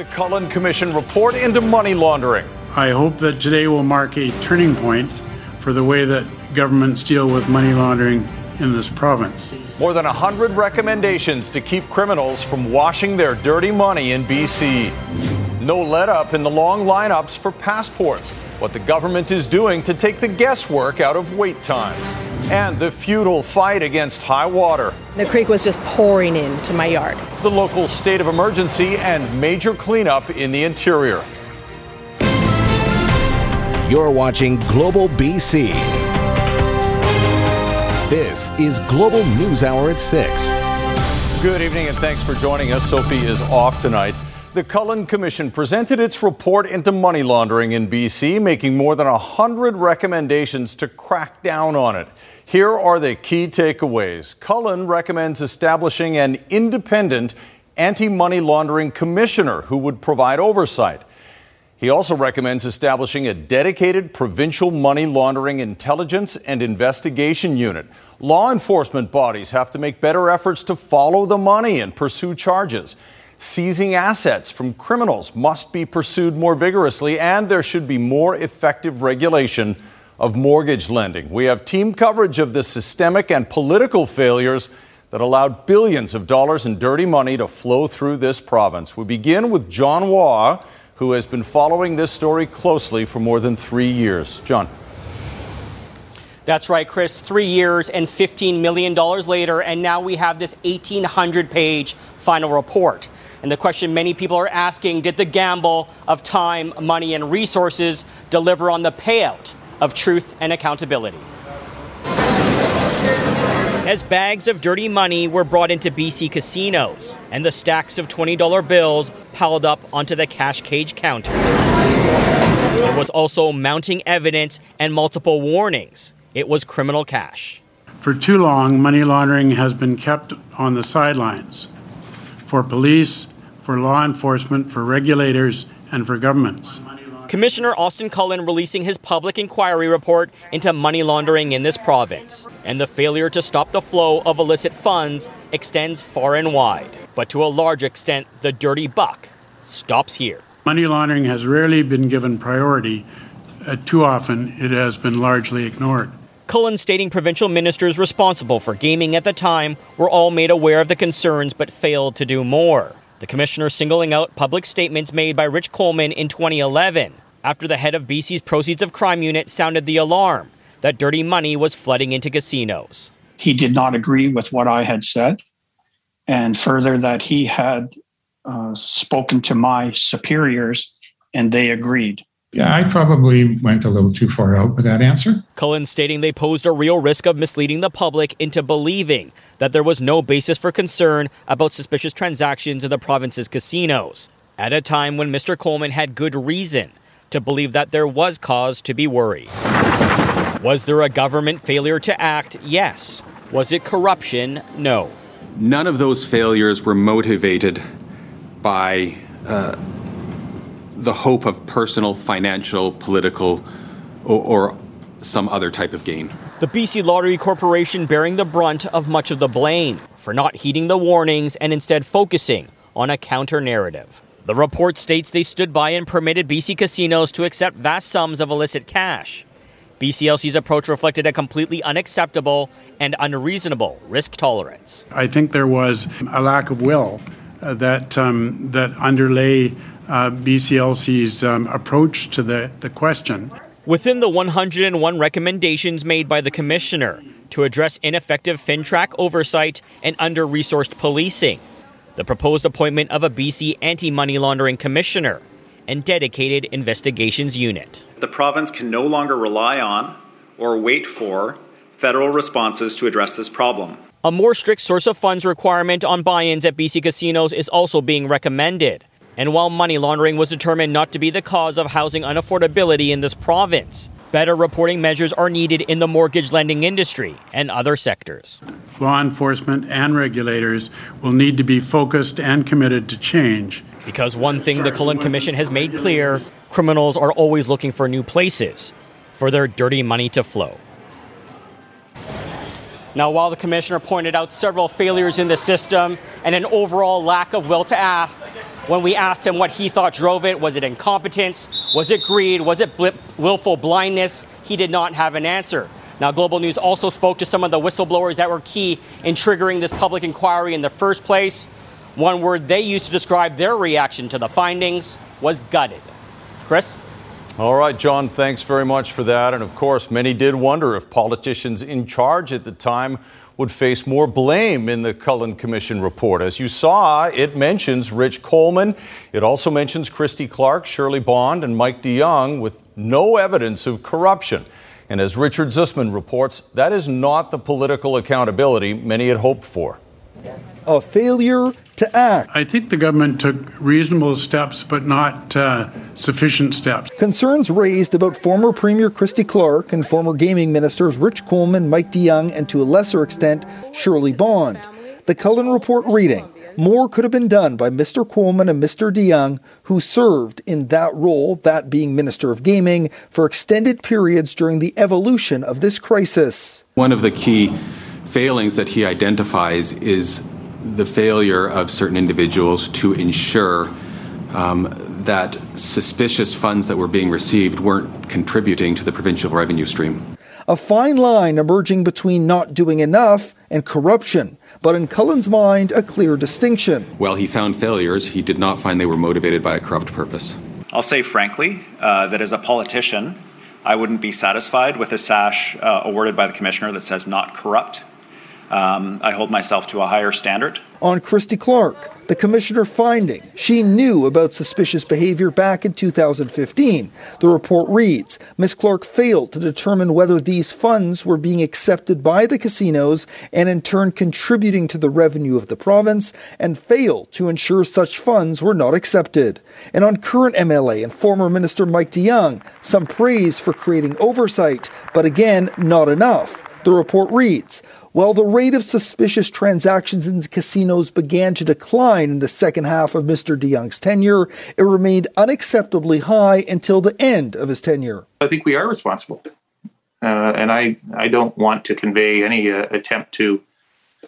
The Cullen Commission report into money laundering. I hope that today will mark a turning point for the way that governments deal with money laundering in this province. More than 100 recommendations to keep criminals from washing their dirty money in BC. No let up in the long lineups for passports. What the government is doing to take the guesswork out of wait times. And the futile fight against high water. The creek was just pouring into my yard. The local state of emergency and major cleanup in the interior. You're watching Global BC. This is Global News Hour at 6. Good evening and thanks for joining us. Sophie is off tonight. The Cullen Commission presented its report into money laundering in BC, making more than 100 recommendations to crack down on it. Here are the key takeaways. Cullen recommends establishing an independent anti money laundering commissioner who would provide oversight. He also recommends establishing a dedicated provincial money laundering intelligence and investigation unit. Law enforcement bodies have to make better efforts to follow the money and pursue charges. Seizing assets from criminals must be pursued more vigorously, and there should be more effective regulation of mortgage lending. We have team coverage of the systemic and political failures that allowed billions of dollars in dirty money to flow through this province. We begin with John Hua who has been following this story closely for more than three years. John. That's right, Chris. Three years and $15 million later, and now we have this 1,800 page final report. And the question many people are asking did the gamble of time, money, and resources deliver on the payout of truth and accountability? as bags of dirty money were brought into BC casinos and the stacks of $20 bills piled up onto the cash cage counter. There was also mounting evidence and multiple warnings. It was criminal cash. For too long, money laundering has been kept on the sidelines for police, for law enforcement, for regulators, and for governments. Commissioner Austin Cullen releasing his public inquiry report into money laundering in this province. And the failure to stop the flow of illicit funds extends far and wide. But to a large extent, the dirty buck stops here. Money laundering has rarely been given priority. Uh, too often, it has been largely ignored. Cullen stating provincial ministers responsible for gaming at the time were all made aware of the concerns but failed to do more. The commissioner singling out public statements made by Rich Coleman in 2011 after the head of BC's Proceeds of Crime Unit sounded the alarm that dirty money was flooding into casinos. He did not agree with what I had said, and further, that he had uh, spoken to my superiors and they agreed. Yeah, I probably went a little too far out with that answer. Cullen stating they posed a real risk of misleading the public into believing that there was no basis for concern about suspicious transactions in the province's casinos, at a time when Mr. Coleman had good reason to believe that there was cause to be worried. Was there a government failure to act? Yes. Was it corruption? No. None of those failures were motivated by uh, the hope of personal, financial, political, or, or some other type of gain the BC Lottery Corporation bearing the brunt of much of the blame for not heeding the warnings and instead focusing on a counter narrative. The report states they stood by and permitted BC casinos to accept vast sums of illicit cash. BCLC's approach reflected a completely unacceptable and unreasonable risk tolerance. I think there was a lack of will uh, that um, that underlay uh, BCLC's um, approach to the, the question. Within the 101 recommendations made by the Commissioner to address ineffective FINTRAC oversight and under resourced policing, the proposed appointment of a BC Anti Money Laundering Commissioner and dedicated investigations unit. The province can no longer rely on or wait for federal responses to address this problem. A more strict source of funds requirement on buy ins at BC casinos is also being recommended. And while money laundering was determined not to be the cause of housing unaffordability in this province, better reporting measures are needed in the mortgage lending industry and other sectors. Law enforcement and regulators will need to be focused and committed to change. Because one thing the Cullen Commission has made clear criminals are always looking for new places for their dirty money to flow. Now, while the commissioner pointed out several failures in the system and an overall lack of will to ask, when we asked him what he thought drove it, was it incompetence? Was it greed? Was it willful blindness? He did not have an answer. Now, Global News also spoke to some of the whistleblowers that were key in triggering this public inquiry in the first place. One word they used to describe their reaction to the findings was gutted. Chris? All right, John, thanks very much for that. And of course, many did wonder if politicians in charge at the time would face more blame in the Cullen Commission report. As you saw, it mentions Rich Coleman. It also mentions Christy Clark, Shirley Bond, and Mike de Jong with no evidence of corruption. And as Richard Zussman reports, that is not the political accountability many had hoped for. A failure to act. I think the government took reasonable steps, but not uh, sufficient steps. Concerns raised about former Premier Christy Clark and former gaming ministers Rich Coleman, Mike de Jong, and to a lesser extent, Shirley Bond. The Cullen Report reading more could have been done by Mr. Coleman and Mr. de Jong, who served in that role, that being Minister of Gaming, for extended periods during the evolution of this crisis. One of the key failings that he identifies is the failure of certain individuals to ensure um, that suspicious funds that were being received weren't contributing to the provincial revenue stream. A fine line emerging between not doing enough and corruption, but in Cullen's mind, a clear distinction. While he found failures, he did not find they were motivated by a corrupt purpose. I'll say frankly uh, that as a politician, I wouldn't be satisfied with a sash uh, awarded by the commissioner that says not corrupt um, I hold myself to a higher standard. On Christy Clark, the commissioner finding she knew about suspicious behavior back in 2015. The report reads Ms. Clark failed to determine whether these funds were being accepted by the casinos and in turn contributing to the revenue of the province, and failed to ensure such funds were not accepted. And on current MLA and former Minister Mike de Jong, some praise for creating oversight, but again, not enough. The report reads while the rate of suspicious transactions in casinos began to decline in the second half of Mr. de Jong's tenure, it remained unacceptably high until the end of his tenure. I think we are responsible. Uh, and I, I don't want to convey any uh, attempt to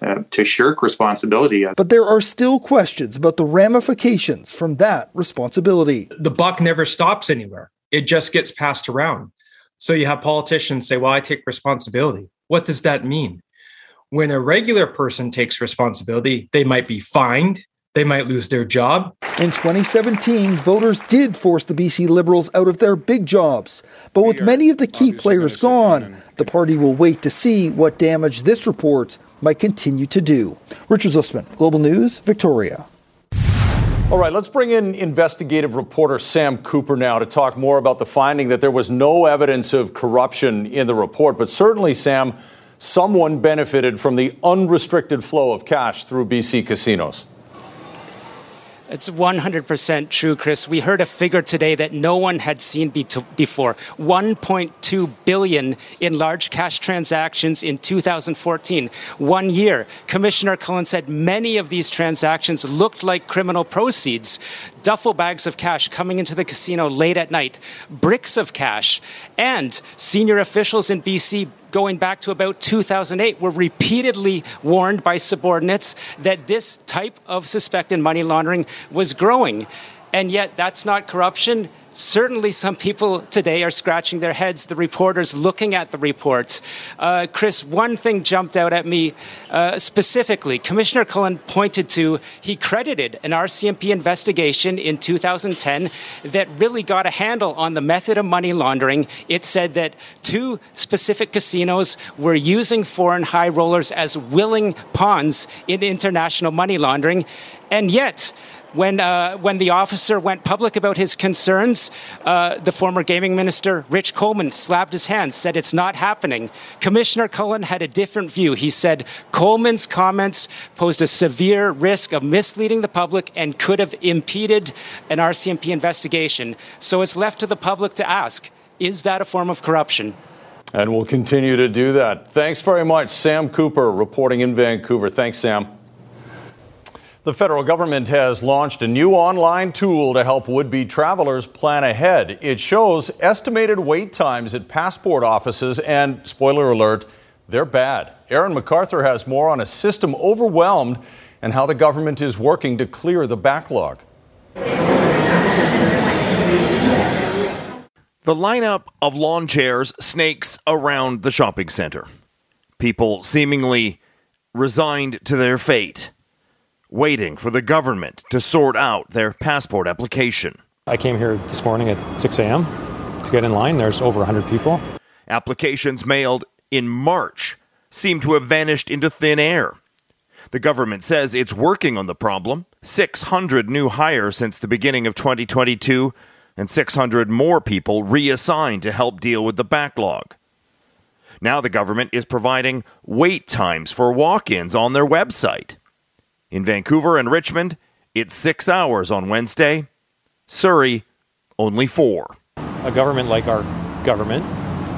uh, to shirk responsibility. But there are still questions about the ramifications from that responsibility. The buck never stops anywhere. It just gets passed around. So you have politicians say, "Well, I take responsibility." What does that mean? When a regular person takes responsibility, they might be fined, they might lose their job. In 2017, voters did force the BC Liberals out of their big jobs. But with many of the key players gone, the party will wait to see what damage this report might continue to do. Richard Zussman, Global News, Victoria. All right, let's bring in investigative reporter Sam Cooper now to talk more about the finding that there was no evidence of corruption in the report. But certainly, Sam, someone benefited from the unrestricted flow of cash through BC casinos. It's 100% true, Chris. We heard a figure today that no one had seen before 1.2 billion in large cash transactions in 2014. One year. Commissioner Cullen said many of these transactions looked like criminal proceeds. Duffel bags of cash coming into the casino late at night, bricks of cash, and senior officials in BC going back to about 2008 were repeatedly warned by subordinates that this type of suspected money laundering was growing. And yet, that's not corruption certainly some people today are scratching their heads, the reporters looking at the reports. Uh, Chris, one thing jumped out at me uh, specifically. Commissioner Cullen pointed to, he credited an RCMP investigation in 2010 that really got a handle on the method of money laundering. It said that two specific casinos were using foreign high rollers as willing pawns in international money laundering. And yet, when, uh, when the officer went public about his concerns, uh, the former gaming minister, Rich Coleman, slapped his hands, said it's not happening. Commissioner Cullen had a different view. He said Coleman's comments posed a severe risk of misleading the public and could have impeded an RCMP investigation. So it's left to the public to ask is that a form of corruption? And we'll continue to do that. Thanks very much, Sam Cooper, reporting in Vancouver. Thanks, Sam. The federal government has launched a new online tool to help would be travelers plan ahead. It shows estimated wait times at passport offices, and spoiler alert, they're bad. Aaron McArthur has more on a system overwhelmed and how the government is working to clear the backlog. The lineup of lawn chairs snakes around the shopping center. People seemingly resigned to their fate, waiting for the government to sort out their passport application. I came here this morning at 6 a.m. to get in line. There's over 100 people. Applications mailed in March seem to have vanished into thin air. The government says it's working on the problem. 600 new hires since the beginning of 2022 and 600 more people reassigned to help deal with the backlog. Now the government is providing wait times for walk ins on their website. In Vancouver and Richmond, it's six hours on Wednesday. Surrey, only four. A government like our government,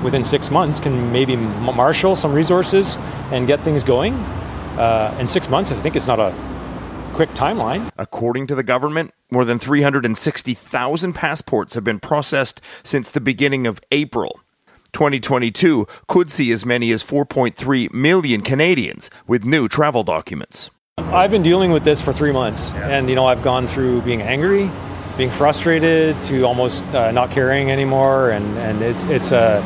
within six months, can maybe marshal some resources and get things going. Uh, in six months, I think it's not a quick timeline. According to the government, more than 360,000 passports have been processed since the beginning of April. 2022 could see as many as 4.3 million Canadians with new travel documents. I've been dealing with this for three months, and you know I've gone through being angry, being frustrated, to almost uh, not caring anymore, and and it's it's uh,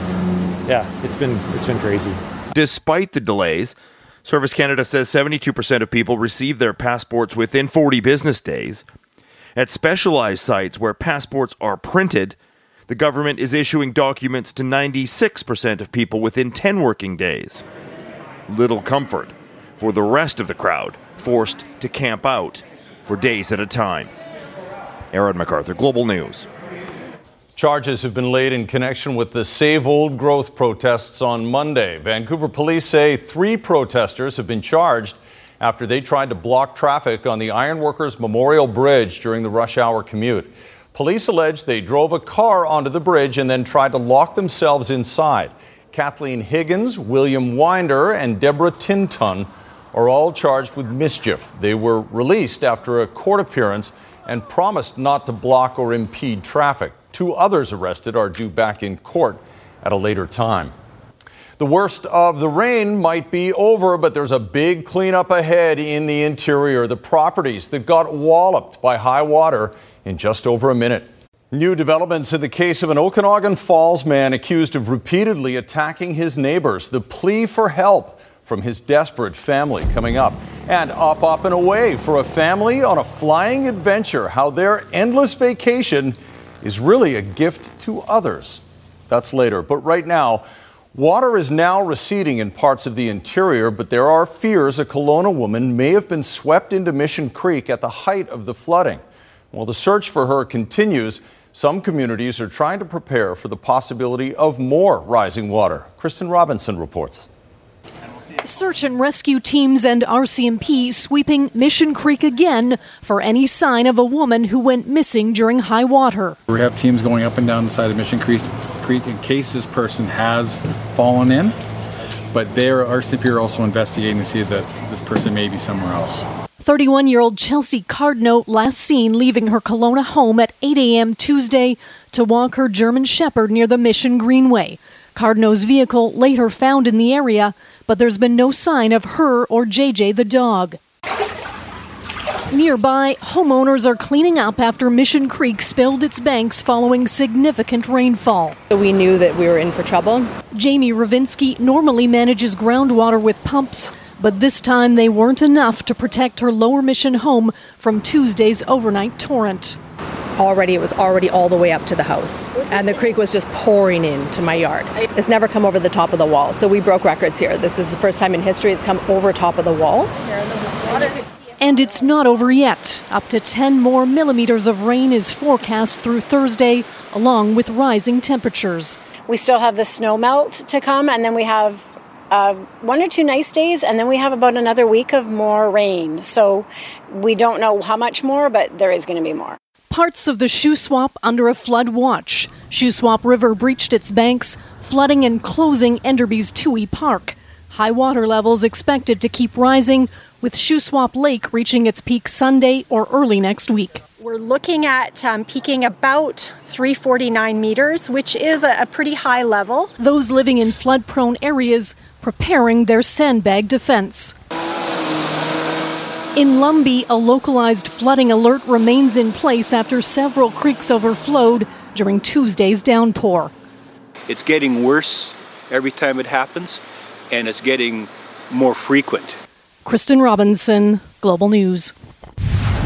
yeah, it's been it's been crazy. Despite the delays, Service Canada says 72% of people receive their passports within 40 business days. At specialized sites where passports are printed, the government is issuing documents to 96% of people within 10 working days. Little comfort for the rest of the crowd, forced to camp out for days at a time. Aaron McArthur, Global News. Charges have been laid in connection with the Save Old Growth protests on Monday. Vancouver police say three protesters have been charged after they tried to block traffic on the Ironworkers Memorial Bridge during the rush hour commute. Police allege they drove a car onto the bridge and then tried to lock themselves inside. Kathleen Higgins, William Winder, and Deborah Tintun are all charged with mischief. They were released after a court appearance and promised not to block or impede traffic. Two others arrested are due back in court at a later time. The worst of the rain might be over, but there's a big cleanup ahead in the interior. The properties that got walloped by high water in just over a minute. New developments in the case of an Okanagan Falls man accused of repeatedly attacking his neighbors. The plea for help from his desperate family coming up. And up, up, and away for a family on a flying adventure. How their endless vacation is really a gift to others. That's later. But right now, water is now receding in parts of the interior, but there are fears a Kelowna woman may have been swept into Mission Creek at the height of the flooding. While the search for her continues, some communities are trying to prepare for the possibility of more rising water. Kristen Robinson reports. Search and rescue teams and RCMP sweeping Mission Creek again for any sign of a woman who went missing during high water. We have teams going up and down the side of Mission Creek, Creek in case this person has fallen in, but there RCMP are also investigating to see that this person may be somewhere else. 31 year old Chelsea Cardno last seen leaving her Kelowna home at 8 a.m. Tuesday to walk her German Shepherd near the Mission Greenway. Cardno's vehicle later found in the area, but there's been no sign of her or JJ the dog. Nearby, homeowners are cleaning up after Mission Creek spilled its banks following significant rainfall. We knew that we were in for trouble. Jamie Ravinsky normally manages groundwater with pumps, but this time they weren't enough to protect her lower mission home from Tuesday's overnight torrent already it was already all the way up to the house and the creek was just pouring into my yard it's never come over the top of the wall so we broke records here this is the first time in history it's come over top of the wall and it's not over yet. Up to 10 more millimeters of rain is forecast through Thursday, along with rising temperatures. We still have the snow melt to come, and then we have uh, one or two nice days, and then we have about another week of more rain. So we don't know how much more, but there is going to be more. Parts of the Shuswap under a flood watch. Shuswap River breached its banks, flooding and closing Enderby's Toohey Park. High water levels expected to keep rising, with Shuswap Lake reaching its peak Sunday or early next week. We're looking at um, peaking about 349 meters, which is a, a pretty high level. Those living in flood prone areas preparing their sandbag defense. In Lumby, a localized flooding alert remains in place after several creeks overflowed during Tuesday's downpour. It's getting worse every time it happens, and it's getting more frequent. Kristen Robinson, Global News.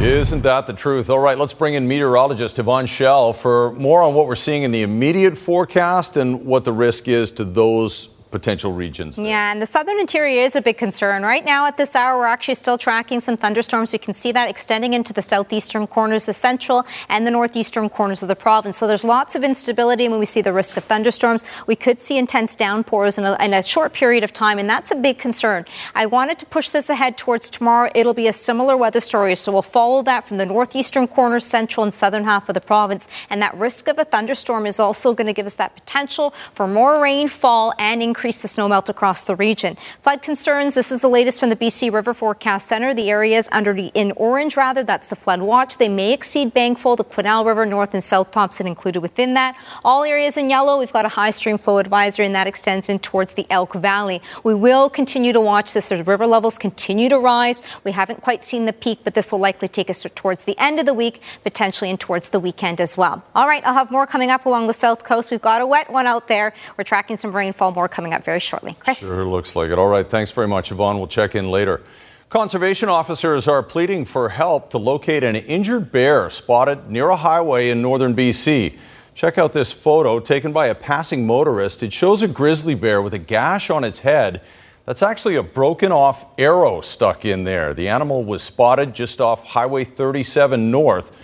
Isn't that the truth? All right, let's bring in meteorologist Yvonne Schalle for more on what we're seeing in the immediate forecast and what the risk is to those potential regions. There. Yeah, and the southern interior is a big concern. Right now, at this hour, we're actually still tracking some thunderstorms. We can see that extending into the southeastern corners, the central and the northeastern corners of the province. So there's lots of instability when we see the risk of thunderstorms. We could see intense downpours in a, in a short period of time, and that's a big concern. I wanted to push this ahead towards tomorrow. It'll be a similar weather story, so we'll follow that from the northeastern corner, central, and southern half of the province. And that risk of a thunderstorm is also going to give us that potential for more rainfall and increase increase the snowmelt across the region. Flood concerns. This is the latest from the BC River Forecast Center. The areas under the in orange, rather, that's the flood watch. They may exceed Bankfull, the Quesnel River, North and South Thompson included within that. All areas in yellow, we've got a high stream flow advisory, and that extends in towards the Elk Valley. We will continue to watch this as river levels continue to rise. We haven't quite seen the peak, but this will likely take us towards the end of the week, potentially in towards the weekend as well. All right, I'll have more coming up along the south coast. We've got a wet one out there. We're tracking some rainfall more coming up very shortly. Chris? Sure looks like it. All right, thanks very much, Yvonne. We'll check in later. Conservation officers are pleading for help to locate an injured bear spotted near a highway in northern BC. Check out this photo taken by a passing motorist. It shows a grizzly bear with a gash on its head. That's actually a broken off arrow stuck in there. The animal was spotted just off Highway 37 North.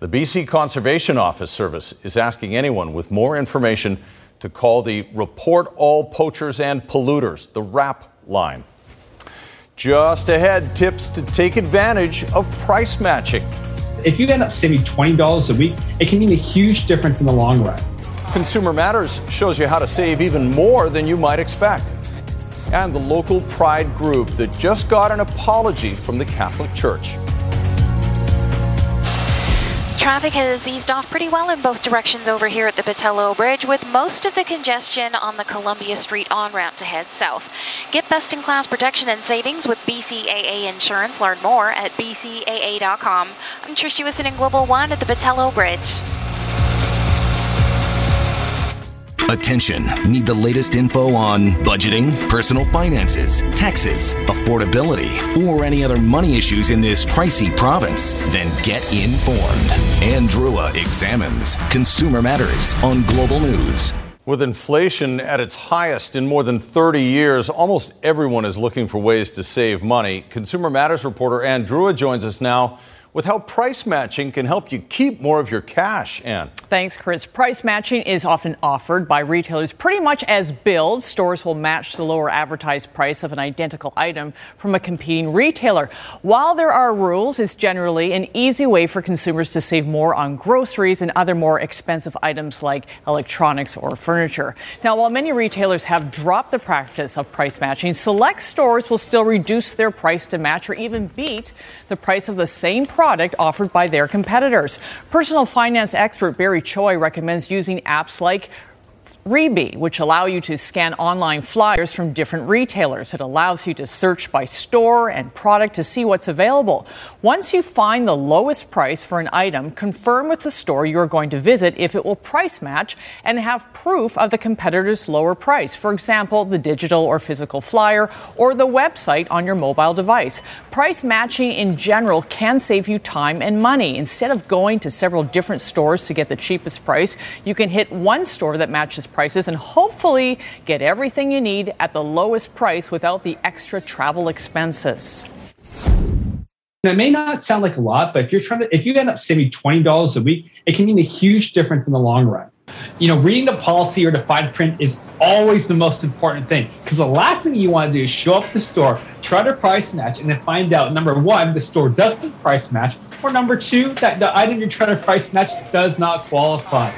The BC Conservation Office Service is asking anyone with more information to call the Report All Poachers and Polluters, the RAP line. Just ahead, tips to take advantage of price matching. If you end up saving $20 a week, it can mean a huge difference in the long run. Consumer Matters shows you how to save even more than you might expect. And the local pride group that just got an apology from the Catholic Church. Traffic has eased off pretty well in both directions over here at the Pattullo Bridge, with most of the congestion on the Columbia Street on ramp to head south. Get best in class protection and savings with BCAA Insurance. Learn more at bcaa.com. I'm Trish Jewison in Global One at the Pattullo Bridge. Attention. Need the latest info on budgeting, personal finances, taxes, affordability, or any other money issues in this pricey province? Then get informed. Andrua examines Consumer Matters on Global News. With inflation at its highest in more than 30 years, almost everyone is looking for ways to save money. Consumer Matters reporter Ann joins us now with how price matching can help you keep more of your cash, Ann. Thanks, Chris. Price matching is often offered by retailers pretty much as billed. Stores will match the lower advertised price of an identical item from a competing retailer. While there are rules, it's generally an easy way for consumers to save more on groceries and other more expensive items like electronics or furniture. Now, while many retailers have dropped the practice of price matching, select stores will still reduce their price to match or even beat the price of the same product offered by their competitors. Personal finance expert Barry Choi recommends using apps like Reebee, which allow you to scan online flyers from different retailers. It allows you to search by store and product to see what's available. Once you find the lowest price for an item, confirm with the store you're going to visit if it will price match and have proof of the competitor's lower price. For example, the digital or physical flyer or the website on your mobile device. Price matching in general can save you time and money. Instead of going to several different stores to get the cheapest price, you can hit one store that matches prices and hopefully get everything you need at the lowest price without the extra travel expenses. It may not sound like a lot, but if you're trying to, if you end up saving twenty dollars a week, it can mean a huge difference in the long run. You know, reading the policy or the fine print is always the most important thing because the last thing you want to do is show up the store, try to price match, and then find out number one, the store doesn't price match, or number two, that the item you're trying to price match does not qualify.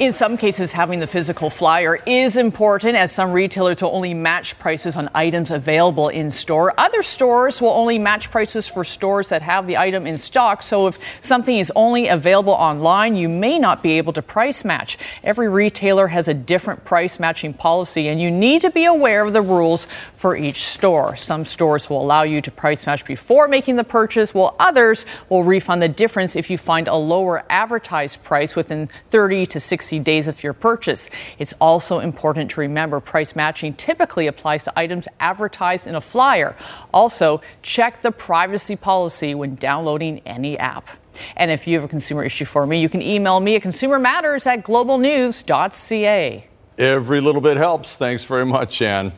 In some cases, having the physical flyer is important as some retailers will only match prices on items available in store. Other stores will only match prices for stores that have the item in stock. So if something is only available online, you may not be able to price match. Every retailer has a different price matching policy, and you need to be aware of the rules for each store. Some stores will allow you to price match before making the purchase, while others will refund the difference if you find a lower advertised price within 30 to 60 days of your purchase. It's also important to remember price matching typically applies to items advertised in a flyer. Also, check the privacy policy when downloading any app. And if you have a consumer issue for me, you can email me at consumermatters at globalnews.ca. Every little bit helps. Thanks very much, Ann.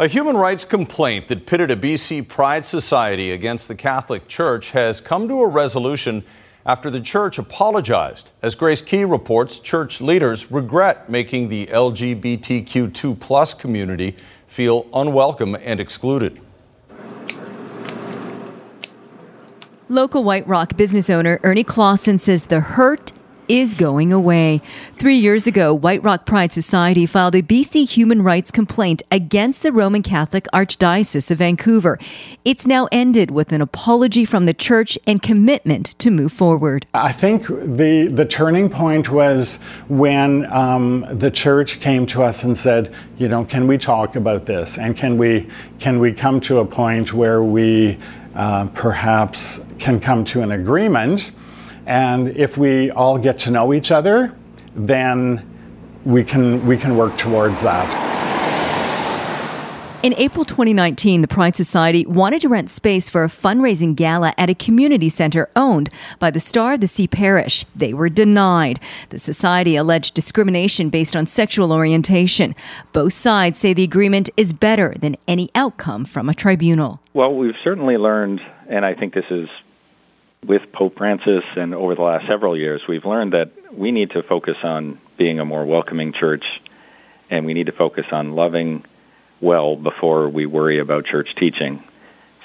A human rights complaint that pitted a BC Pride Society against the Catholic Church has come to a resolution after the church apologized. As Grace Ke reports, church leaders regret making the LGBTQ2 plus community feel unwelcome and excluded. Local White Rock business owner Ernie Klassen says the hurt is going away. Three years ago, White Rock Pride Society filed a BC human rights complaint against the Roman Catholic Archdiocese of Vancouver. It's now ended with an apology from the church and commitment to move forward. I think the, the turning point was when um, the church came to us and said, you know, can we talk about this? And can we, can we come to a point where we uh, perhaps can come to an agreement? And if we all get to know each other, then we can, we can work towards that. In April 2019, the Pride Society wanted to rent space for a fundraising gala at a community center owned by the Star of the Sea Parish. They were denied. The society alleged discrimination based on sexual orientation. Both sides say the agreement is better than any outcome from a tribunal. Well, we've certainly learned, and I think this is with Pope Francis and over the last several years, we've learned that we need to focus on being a more welcoming church and we need to focus on loving well before we worry about church teaching.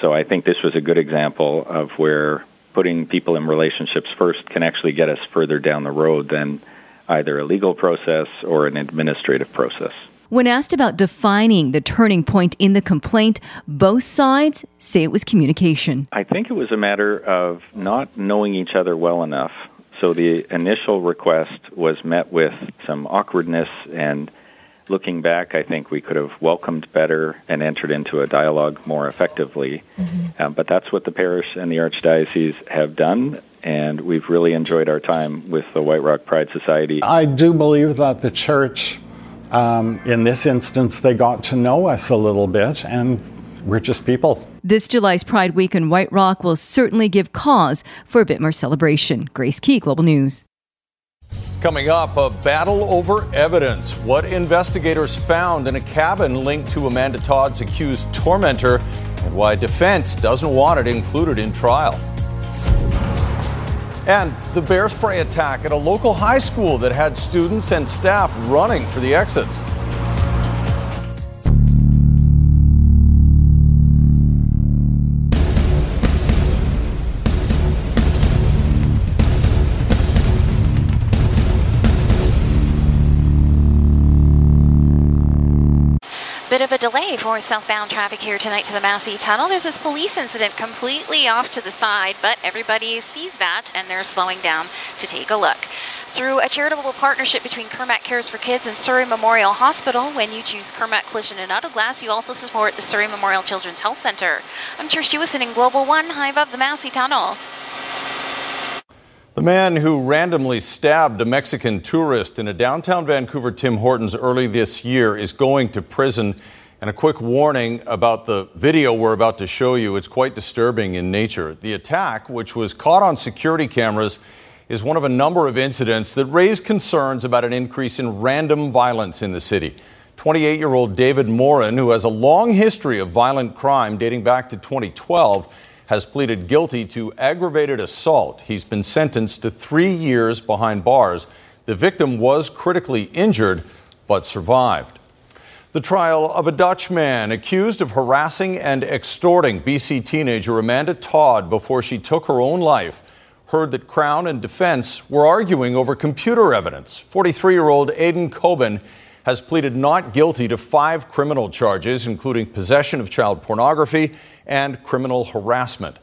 So I think this was a good example of where putting people in relationships first can actually get us further down the road than either a legal process or an administrative process. When asked about defining the turning point in the complaint, both sides say it was communication. I think it was a matter of not knowing each other well enough. So the initial request was met with some awkwardness, and looking back, I think we could have welcomed better and entered into a dialogue more effectively. Mm-hmm. Um, but that's what the parish and the archdiocese have done. And we've really enjoyed our time with the White Rock Pride Society. I do believe that the church um, in this instance, they got to know us a little bit, and we're just people. This July's Pride Week in White Rock will certainly give cause for a bit more celebration. Grace Ke, Global News. Coming up, a battle over evidence. What investigators found in a cabin linked to Amanda Todd's accused tormentor, and why defense doesn't want it included in trial. And the bear spray attack at a local high school that had students and staff running for the exits. Delay for southbound traffic here tonight to the Massey Tunnel. There's this police incident completely off to the side, but everybody sees that and they're slowing down to take a look. Through a charitable partnership between Kermac Cares for Kids and Surrey Memorial Hospital, when you choose Kermac Collision and Auto Glass, you also support the Surrey Memorial Children's Health Center. I'm Trish Jewison in Global One, high above the Massey Tunnel. The man who randomly stabbed a Mexican tourist in a downtown Vancouver Tim Hortons early this year is going to prison. And a quick warning about the video we're about to show you. It's quite disturbing in nature. The attack, which was caught on security cameras, is one of a number of incidents that raise concerns about an increase in random violence in the city. 28 year old David Morin, who has a long history of violent crime dating back to 2012, has pleaded guilty to aggravated assault. He's been sentenced to three years behind bars. The victim was critically injured but survived. The trial of a Dutch man accused of harassing and extorting BC teenager Amanda Todd before she took her own life heard that Crown and defense were arguing over computer evidence. 43 year old Aydin Coban has pleaded not guilty to five criminal charges, including possession of child pornography and criminal harassment.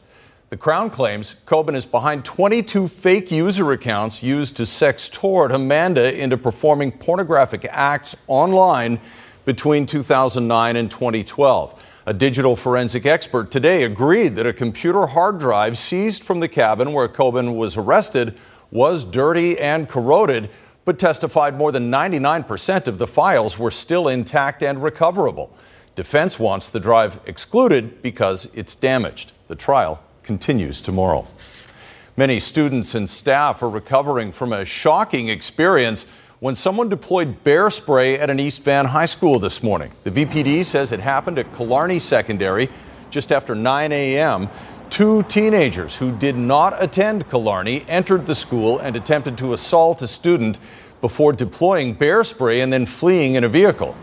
The Crown claims Coban is behind 22 fake user accounts used to sextort Amanda into performing pornographic acts online between 2009 and 2012. A digital forensic expert today agreed that a computer hard drive seized from the cabin where Coban was arrested was dirty and corroded, but testified more than 99% of the files were still intact and recoverable. Defense wants the drive excluded because it's damaged. The trial continues tomorrow. Many students and staff are recovering from a shocking experience when someone deployed bear spray at an East Van high school this morning. The VPD says it happened at Killarney Secondary just after 9 a.m. Two teenagers who did not attend Killarney entered the school and attempted to assault a student before deploying bear spray and then fleeing in a vehicle.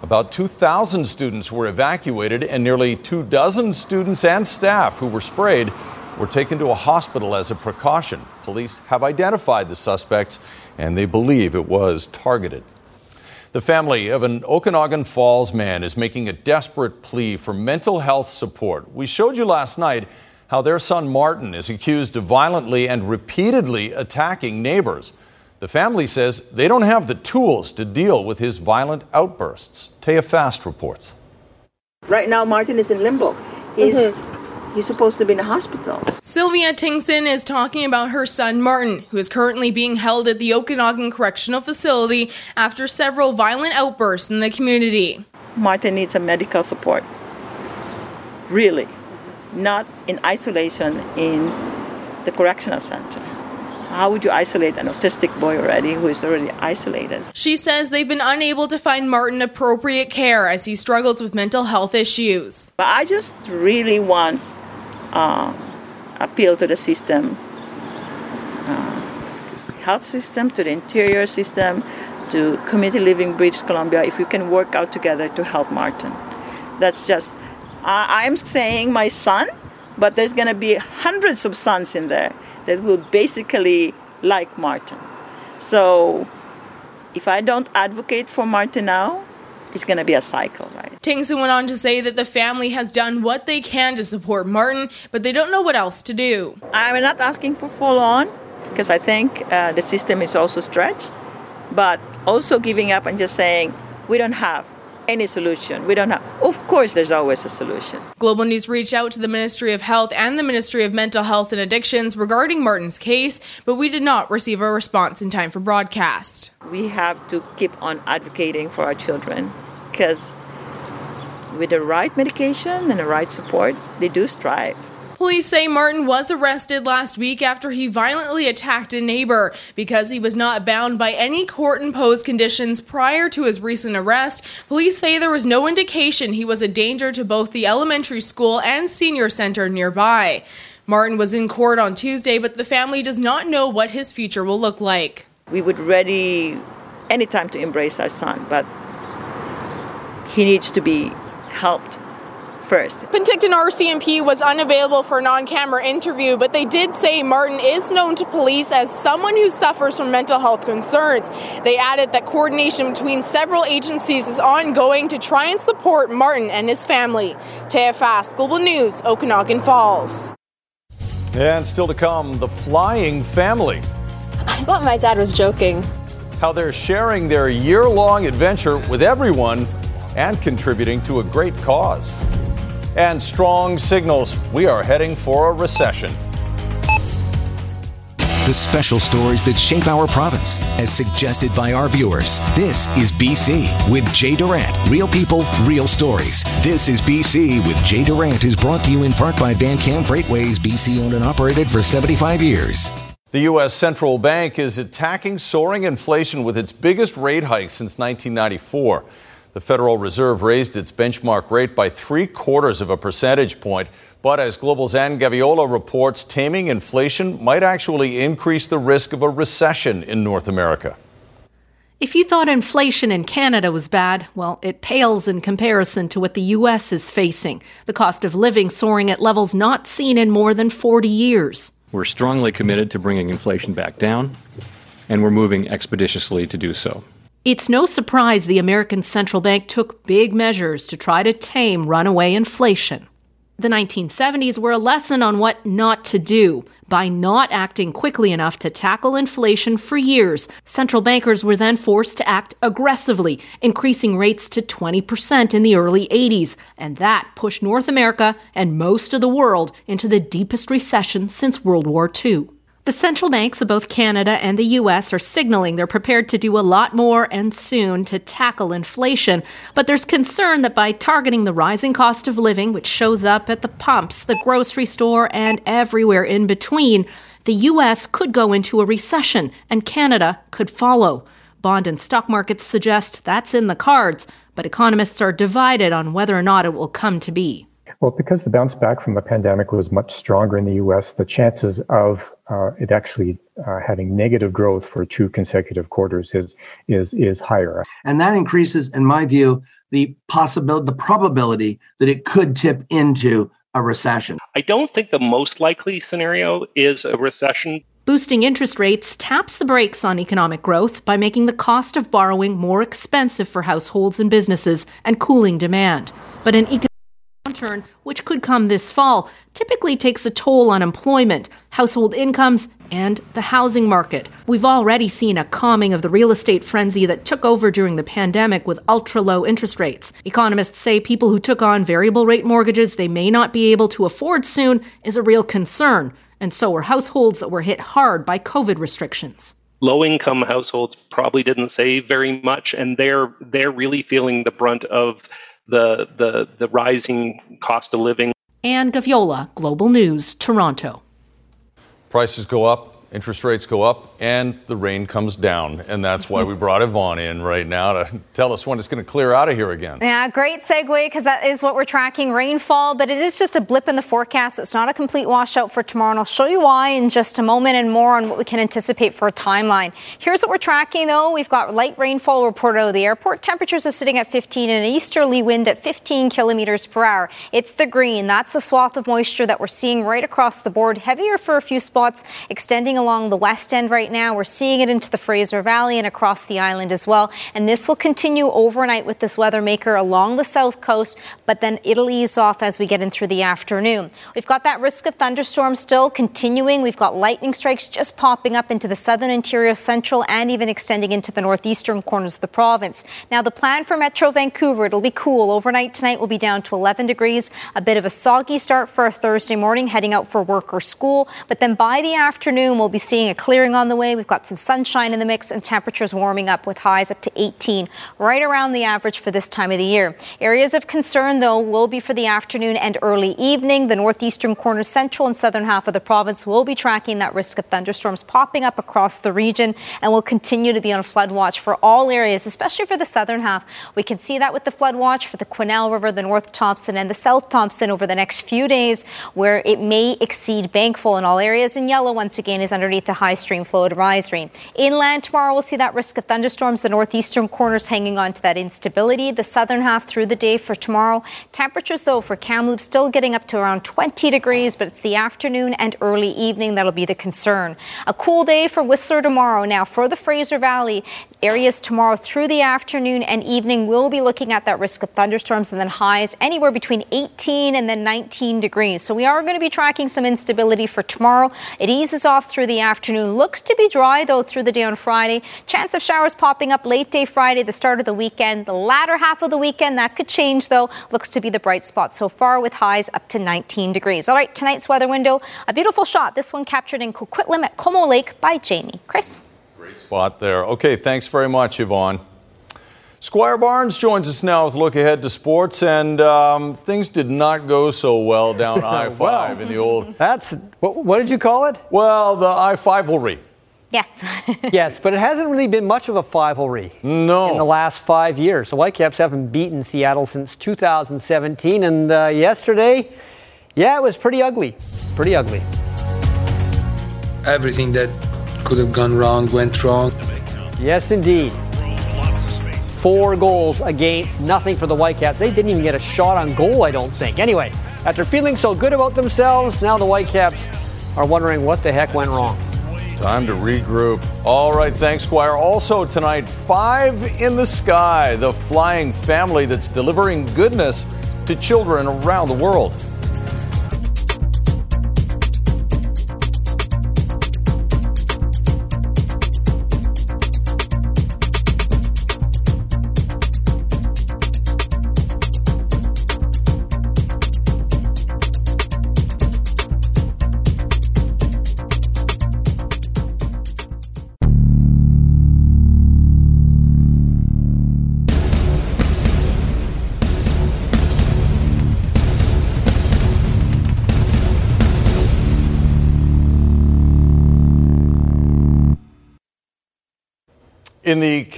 About 2,000 students were evacuated, and nearly two dozen students and staff who were sprayed were taken to a hospital as a precaution. Police have identified the suspects and they believe it was targeted. The family of an Okanagan Falls man is making a desperate plea for mental health support. We showed you last night how their son Martin is accused of violently and repeatedly attacking neighbors. The family says they don't have the tools to deal with his violent outbursts. Taya Fast reports. Right now, Martin is in limbo. He's mm-hmm. He's supposed to be in the hospital. Sylvia Tingson is talking about her son Martin, who is currently being held at the Okanagan Correctional Facility after several violent outbursts in the community. Martin needs a medical support. Really. Not in isolation in the correctional center. How would you isolate an autistic boy already who is already isolated? She says they've been unable to find Martin appropriate care as he struggles with mental health issues. But I just really want uh, appeal to the system, uh, health system, to the interior system, to community living British Columbia, if we can work out together to help Martin. That's just, I, I'm saying my son, but there's going to be hundreds of sons in there that will basically like Martin. So if I don't advocate for Martin now, it's going to be a cycle, right? Tingson went on to say that the family has done what they can to support Martin, but they don't know what else to do. I'm not asking for full on because I think uh, the system is also stretched, but also giving up and just saying, we don't have any solution. We don't have, of course, there's always a solution. Global News reached out to the Ministry of Health and the Ministry of Mental Health and Addictions regarding Martin's case, but we did not receive a response in time for broadcast. We have to keep on advocating for our children because with the right medication and the right support, they do strive. Police say Martin was arrested last week after he violently attacked a neighbor. Because he was not bound by any court imposed conditions prior to his recent arrest, police say there was no indication he was a danger to both the elementary school and senior center nearby. Martin was in court on Tuesday, but the family does not know what his future will look like. We would ready anytime to embrace our son, but he needs to be helped first. Penticton RCMP was unavailable for a non camera interview, but they did say Martin is known to police as someone who suffers from mental health concerns. They added that coordination between several agencies is ongoing to try and support Martin and his family. TFS Global News, Okanagan Falls. And still to come, the flying family. I thought my dad was joking. How they're sharing their year long adventure with everyone and contributing to a great cause and strong signals we are heading for a recession. The special stories that shape our province, as suggested by our viewers. This is BC with Jay Durant. Real people, real stories. This is BC with Jay Durant is brought to you in part by Van-Kam Freightways, BC owned and operated for 75 years. The U.S. Central Bank is attacking soaring inflation with its biggest rate hike since 1994. The Federal Reserve raised its benchmark rate by three quarters of a percentage point. But as Global's Anne Gaviola reports, taming inflation might actually increase the risk of a recession in North America. If you thought inflation in Canada was bad, well, it pales in comparison to what the U.S. is facing the cost of living soaring at levels not seen in more than 40 years. We're strongly committed to bringing inflation back down, and we're moving expeditiously to do so. It's no surprise the American Central Bank took big measures to try to tame runaway inflation. The 1970s were a lesson on what not to do. By not acting quickly enough to tackle inflation for years, central bankers were then forced to act aggressively, increasing rates to 20% in the early 80s. And that pushed North America and most of the world into the deepest recession since World War II. The central banks of both Canada and the US are signaling they're prepared to do a lot more and soon to tackle inflation. But there's concern that by targeting the rising cost of living, which shows up at the pumps, the grocery store, and everywhere in between, the US could go into a recession and Canada could follow. Bond and stock markets suggest that's in the cards, but economists are divided on whether or not it will come to be. Well, because the bounce back from the pandemic was much stronger in the US, the chances of uh, it actually uh, having negative growth for two consecutive quarters is is is higher. And that increases, in my view, the possibility, the probability that it could tip into a recession. I don't think the most likely scenario is a recession. Boosting interest rates taps the brakes on economic growth by making the cost of borrowing more expensive for households and businesses and cooling demand. But an economic downturn, which could come this fall, typically takes a toll on employment, household incomes, and the housing market. We've already seen a calming of the real estate frenzy that took over during the pandemic with ultra low interest rates. Economists say people who took on variable rate mortgages they may not be able to afford soon is a real concern, and so were households that were hit hard by COVID restrictions low income households probably didn't save very much and they're they're really feeling the brunt of the the the rising cost of living. Anne Gaviola, Global News, Toronto. Prices go up, interest rates go up and the rain comes down. And that's why we brought Yvonne in right now to tell us when it's going to clear out of here again. Yeah, great segue because that is what we're tracking rainfall, but it is just a blip in the forecast. It's not a complete washout for tomorrow. And I'll show you why in just a moment and more on what we can anticipate for a timeline. Here's what we're tracking though. We've got light rainfall reported out of the airport. Temperatures are sitting at 15 and an easterly wind at 15 kilometers per hour. It's the green. That's the swath of moisture that we're seeing right across the board. Heavier for a few spots, extending along the west end right now. We're seeing it into the Fraser Valley and across the island as well. And this will continue overnight with this weather maker along the south coast, but then it'll ease off as we get in through the afternoon. We've got that risk of thunderstorms still continuing. We've got lightning strikes just popping up into the southern interior, central, and even extending into the northeastern corners of the province. Now, the plan for Metro Vancouver, it'll be cool. Overnight tonight will be down to 11 degrees. A bit of a soggy start for a Thursday morning, heading out for work or school. But then by the afternoon, we'll be seeing a clearing on the way. We've got some sunshine in the mix and temperatures warming up with highs up to 18, right around the average for this time of the year. Areas of concern, though, will be for the afternoon and early evening. The northeastern corner, central and southern half of the province will be tracking that risk of thunderstorms popping up across the region and will continue to be on flood watch for all areas, especially for the southern half. We can see that with the flood watch for the Quesnel River, the North Thompson, and the South Thompson over the next few days, where it may exceed bankfull in all areas. In yellow, once again, is underneath the high stream flow advisory. Inland tomorrow, we'll see that risk of thunderstorms. The northeastern corners hanging on to that instability. The southern half through the day for tomorrow. Temperatures, though, for Kamloops still getting up to around 20 degrees, but it's the afternoon and early evening that'll be the concern. A cool day for Whistler tomorrow. Now, for the Fraser Valley, areas tomorrow through the afternoon and evening, we'll be looking at that risk of thunderstorms and then highs anywhere between 18 and then 19 degrees. So we are going to be tracking some instability for tomorrow. It eases off through the afternoon. Looks to be dry, though, through the day on Friday. Chance of showers popping up late day Friday, the start of the weekend. The latter half of the weekend, that could change, though. Looks to be the bright spot so far with highs up to 19 degrees. All right, tonight's weather window. A beautiful shot. This one captured in Coquitlam at Como Lake by Jamie. Chris. Great spot there. Okay, thanks very much, Yvonne. Squire Barnes joins us now with a look ahead to sports, and um, things did not go so well down I 5 well, in the old. That's what, what did you call it? Well, the I rivalry. Yes. yes, but it hasn't really been much of a rivalry. No. In the last five years. The Whitecaps haven't beaten Seattle since 2017, and uh, yesterday, yeah, it was pretty ugly. Pretty ugly. Everything that could have gone wrong went wrong. Yes, indeed. Four goals against nothing for the Whitecaps. They didn't even get a shot on goal, I don't think. Anyway, after feeling so good about themselves, now the Whitecaps are wondering what the heck went wrong. Time to regroup. All right, thanks, Squire. Also tonight, Five in the Sky, the flying family that's delivering goodness to children around the world.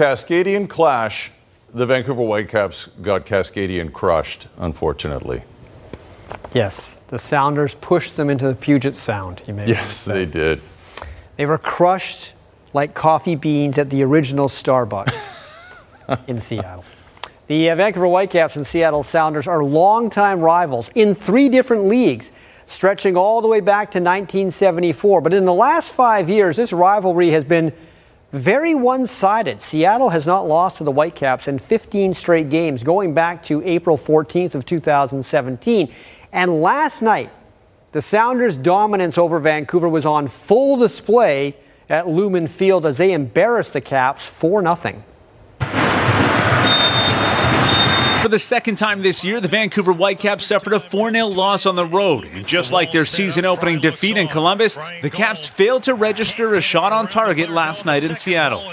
Cascadian clash, the Vancouver Whitecaps got Cascadian crushed, unfortunately. Yes, the Sounders pushed them into the Puget Sound. You may Yes, they did. They were crushed like coffee beans at the original Starbucks in Seattle. The uh, Vancouver Whitecaps and Seattle Sounders are longtime rivals in three different leagues, stretching all the way back to 1974. But in the last five years, this rivalry has been very one sided. Seattle has not lost to the Whitecaps in 15 straight games, going back to April 14th of 2017. And last night, the Sounders' dominance over Vancouver was on full display at Lumen Field as they embarrassed the Caps 4 0. For the second time this year, the Vancouver Whitecaps suffered a 4 0 loss on the road. And just like their season opening defeat in Columbus, the Caps failed to register a shot on target last night in Seattle.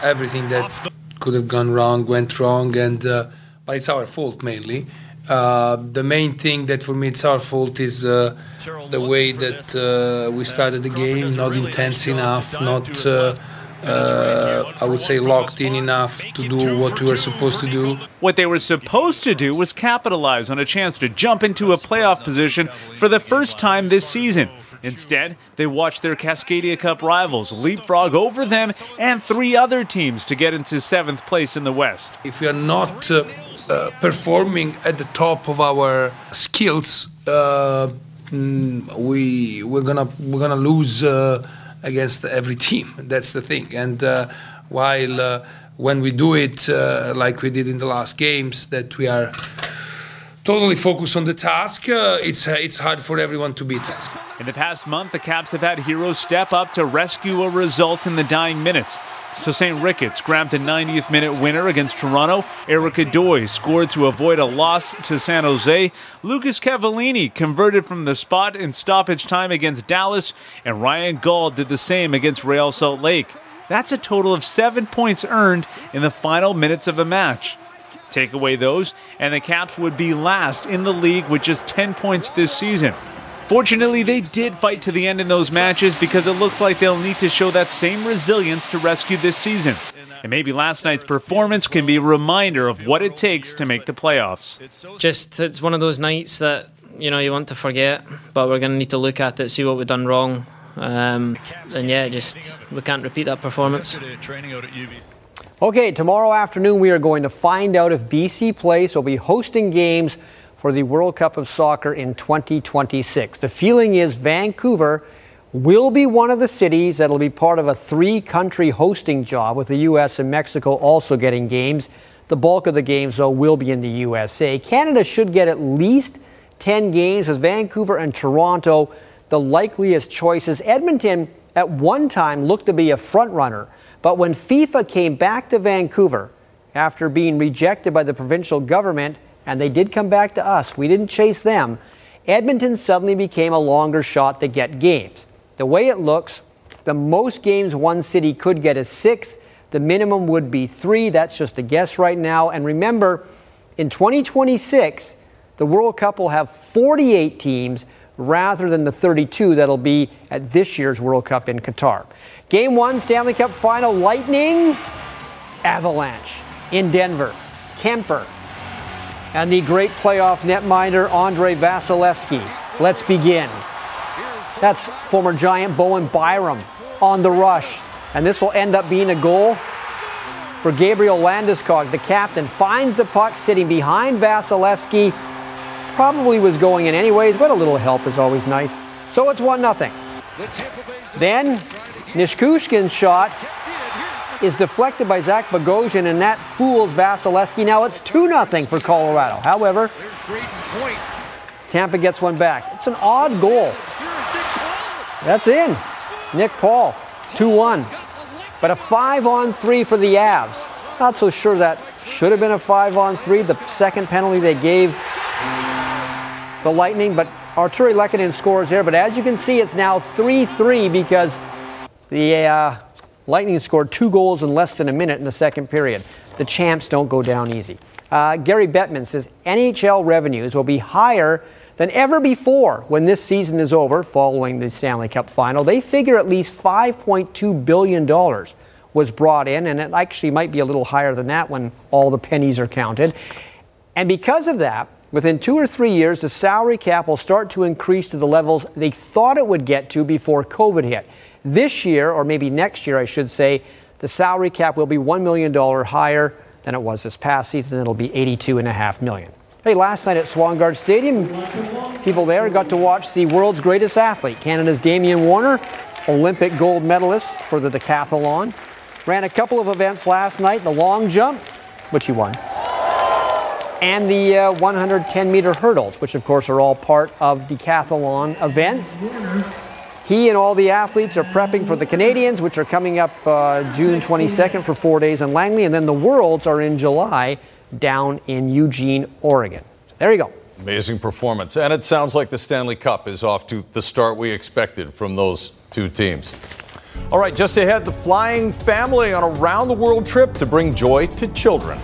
Everything that could have gone wrong went wrong, and uh, but it's our fault mainly. Uh, the main thing that for me it's our fault is uh, the way that uh, we started the game, not intense enough, not uh, I would say locked in enough to do what we were supposed to do. What they were supposed to do was capitalize on a chance to jump into a playoff position for the first time this season. Instead, they watched their Cascadia Cup rivals leapfrog over them and three other teams to get into seventh place in the West. If we are not uh, uh, performing at the top of our skills, uh, mm, we we're gonna we're gonna lose uh, against every team. That's the thing. And uh, while uh, when we do it like we did in the last games, that we are totally focused on the task, uh, it's uh, it's hard for everyone to beat us. In the past month, the Caps have had heroes step up to rescue a result in the dying minutes. Tosaint Ricketts grabbed a 90th minute winner against Toronto. Erik Godoy scored to avoid a loss to San Jose. Lucas Cavallini converted from the spot in stoppage time against Dallas. And Ryan Gauld did the same against Real Salt Lake. That's a total of seven points earned in the final minutes of a match. Take away those, and the Caps would be last in the league with just 10 points this season. Fortunately, they did fight to the end in those matches because it looks like they'll need to show that same resilience to rescue this season. And maybe last night's performance can be a reminder of what it takes to make the playoffs. Just, it's one of those nights that, you know, you want to forget, but we're going to need to look at it, see what we've done wrong. Um, and yeah, just, we can't repeat that performance. Okay, tomorrow afternoon we are going to find out if BC Place will be hosting games for the World Cup of Soccer in 2026. The feeling is Vancouver will be one of the cities that will be part of a three country hosting job, with the U.S. and Mexico also getting games. The bulk of the games, though, will be in the USA. Canada should get at least 10 games, with Vancouver and Toronto the likeliest choices. Edmonton, at one time, looked to be a front runner, but when FIFA came back to Vancouver after being rejected by the provincial government, and they did come back to us. We didn't chase them. Edmonton suddenly became a longer shot to get games. The way it looks, the most games one city could get is six. The minimum would be three. That's just a guess right now. And remember, in 2026, the World Cup will have 48 teams rather than the 32 that'll be at this year's World Cup in Qatar. Game one, Stanley Cup final, Lightning, Avalanche in Denver. Kuemper, and the great playoff netminder Andrei Vasilevskiy. Let's begin. That's former Giant Bowen Byram on the rush. And this will end up being a goal for Gabriel Landeskog. The captain finds the puck sitting behind Vasilevskiy. Probably was going in anyways, but a little help is always nice. So it's 1 0. Then Nichushkin's shot is deflected by Zach Bogosian, and that fools Vasilevskiy. Now it's 2 0 for Colorado. However, Tampa gets one back. It's an odd goal. That's in. Nick Paul, 2 1. But a 5 on 3 for the Avs. Not so sure that should have been a 5 on 3, the second penalty they gave the Lightning, but Artturi Lehkonen scores there. But as you can see, it's now 3 3 because the uh, Lightning scored two goals in less than a minute in the second period. The champs don't go down easy. Uh, Gary Bettman says NHL revenues will be higher than ever before when this season is over following the Stanley Cup final. They figure at least $5.2 billion was brought in, and it actually might be a little higher than that when all the pennies are counted. And because of that, within two or three years, the salary cap will start to increase to the levels they thought it would get to before COVID hit. This year, or maybe next year, I should say, the salary cap will be $1 million higher than it was this past season. It'll be 82.5 million. Hey, last night at Swangard Stadium, people there got to watch the world's greatest athlete, Canada's Damian Warner, Olympic gold medalist for the decathlon. Ran a couple of events last night the long jump, which he won, and the uh, 110 meter hurdles, which of course are all part of decathlon events. He and all the athletes are prepping for the Canadians, which are coming up uh, June 22nd for four days in Langley, and then the Worlds are in July down in Eugene, Oregon. There you go. Amazing performance. And it sounds like the Stanley Cup is off to the start we expected from those two teams. All right, just ahead, the flying family on a round the world trip to bring joy to children.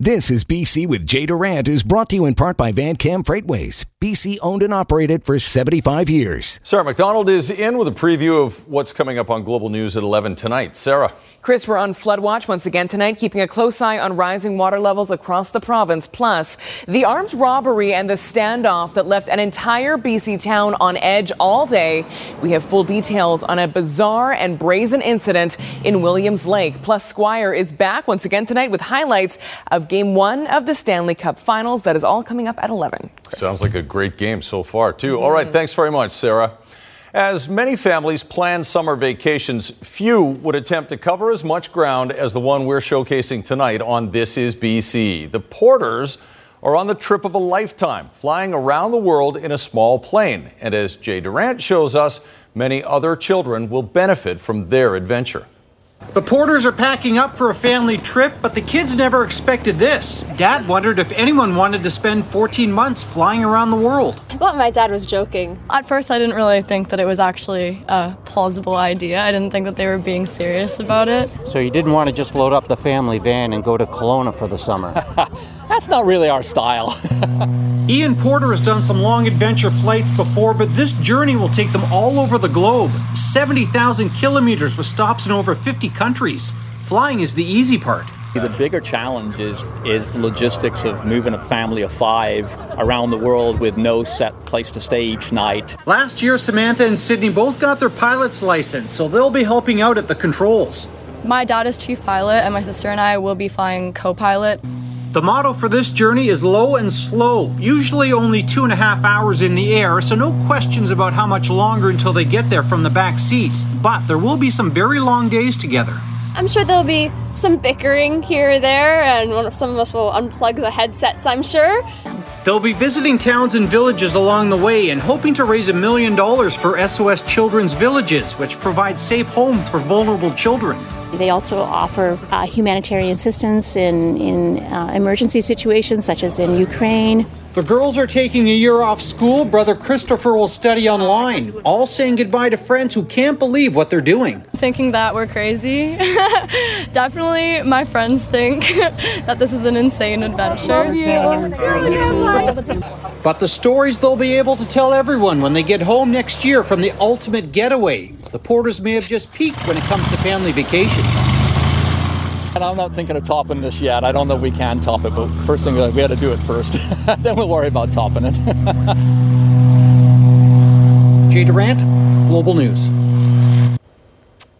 This is BC with Jay Durant, who's brought to you in part by Van-Kam Freightways. BC owned and operated for 75 years. Sarah McDonald is in with a preview of what's coming up on Global News at 11 tonight. Sarah. Chris, we're on flood watch once again tonight, keeping a close eye on rising water levels across the province. Plus, the armed robbery and the standoff that left an entire BC town on edge all day. We have full details on a bizarre and brazen incident in Williams Lake. Plus, Squire is back once again tonight with highlights of game one of the Stanley Cup finals. That is all coming up at 11. Chris. Sounds like a great game so far, too. Mm-hmm. All right, thanks very much, Sarah. As many families plan summer vacations, few would attempt to cover as much ground as the one we're showcasing tonight on This Is BC. The Porters are on the trip of a lifetime, flying around the world in a small plane. And as Jay Durant shows us, many other children will benefit from their adventure. The Porters are packing up for a family trip, but the kids never expected this. Dad wondered if anyone wanted to spend 14 months flying around the world. I thought my dad was joking. At first, I didn't really think that it was actually a plausible idea. I didn't think that they were being serious about it. So you didn't want to just load up the family van and go to Kelowna for the summer? That's not really our style. Ian Porter has done some long adventure flights before, but this journey will take them all over the globe 70,000 kilometers with stops in over 50 countries. Flying is the easy part. The bigger challenge is is logistics of moving a family of five around the world with no set place to stay each night. Last year, Samantha and Sydney both got their pilot's license, so they'll be helping out at the controls. My dad is chief pilot, and my sister and I will be flying co pilot. The motto for this journey is low and slow, usually only two and a half hours in the air, so no questions about how much longer until they get there from the back seats. But there will be some very long days together. I'm sure there'll be some bickering here or there, and some of us will unplug the headsets, I'm sure. They'll be visiting towns and villages along the way and hoping to raise a million dollars for SOS Children's Villages, which provides safe homes for vulnerable children. They also offer uh, humanitarian assistance in, in uh, emergency situations, such as in Ukraine. The girls are taking a year off school. Brother Christopher will study online, all saying goodbye to friends who can't believe what they're doing. Thinking that we're crazy. Definitely, my friends think that this is an insane adventure. But the stories they'll be able to tell everyone when they get home next year from the ultimate getaway. The Porters may have just peaked when it comes to family vacations. And I'm not thinking of topping this yet. I don't know if we can top it, but first thing we got to do it first. then we'll worry about topping it. Jay Durant, Global News.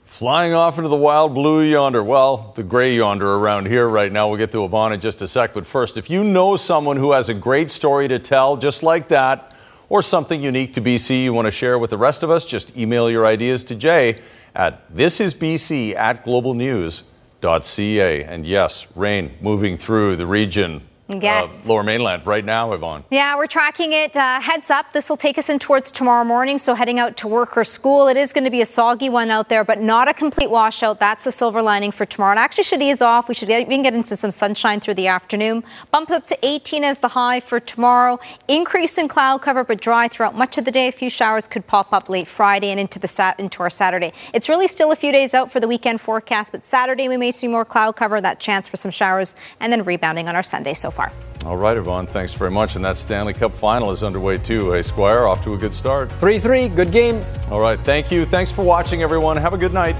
Flying off into the wild blue yonder. Well, the gray yonder around here right now. We'll get to Yvonne in just a sec. But first, if you know someone who has a great story to tell, just like that, or something unique to BC you want to share with the rest of us, just email your ideas to Jay at thisisbc at globalnews.ca. And yes, rain moving through the region Yes. uh, Lower Mainland right now, Yvonne. Yeah, we're tracking it. Uh, heads up, this will take us in towards tomorrow morning. So heading out to work or school, it is going to be a soggy one out there, but not a complete washout. That's the silver lining for tomorrow. It actually should ease off. We should get, we can get into some sunshine through the afternoon. Bump up to 18 as the high for tomorrow. Increase in cloud cover, but dry throughout much of the day. A few showers could pop up late Friday and into the sat into our Saturday. It's really still a few days out for the weekend forecast, but Saturday we may see more cloud cover, that chance for some showers, and then rebounding on our Sunday so far. All right, Yvonne, thanks very much. And that Stanley Cup final is underway too. Hey, Squire, off to a good start. 3 3, good game. All right, thank you. Thanks for watching, everyone. Have a good night.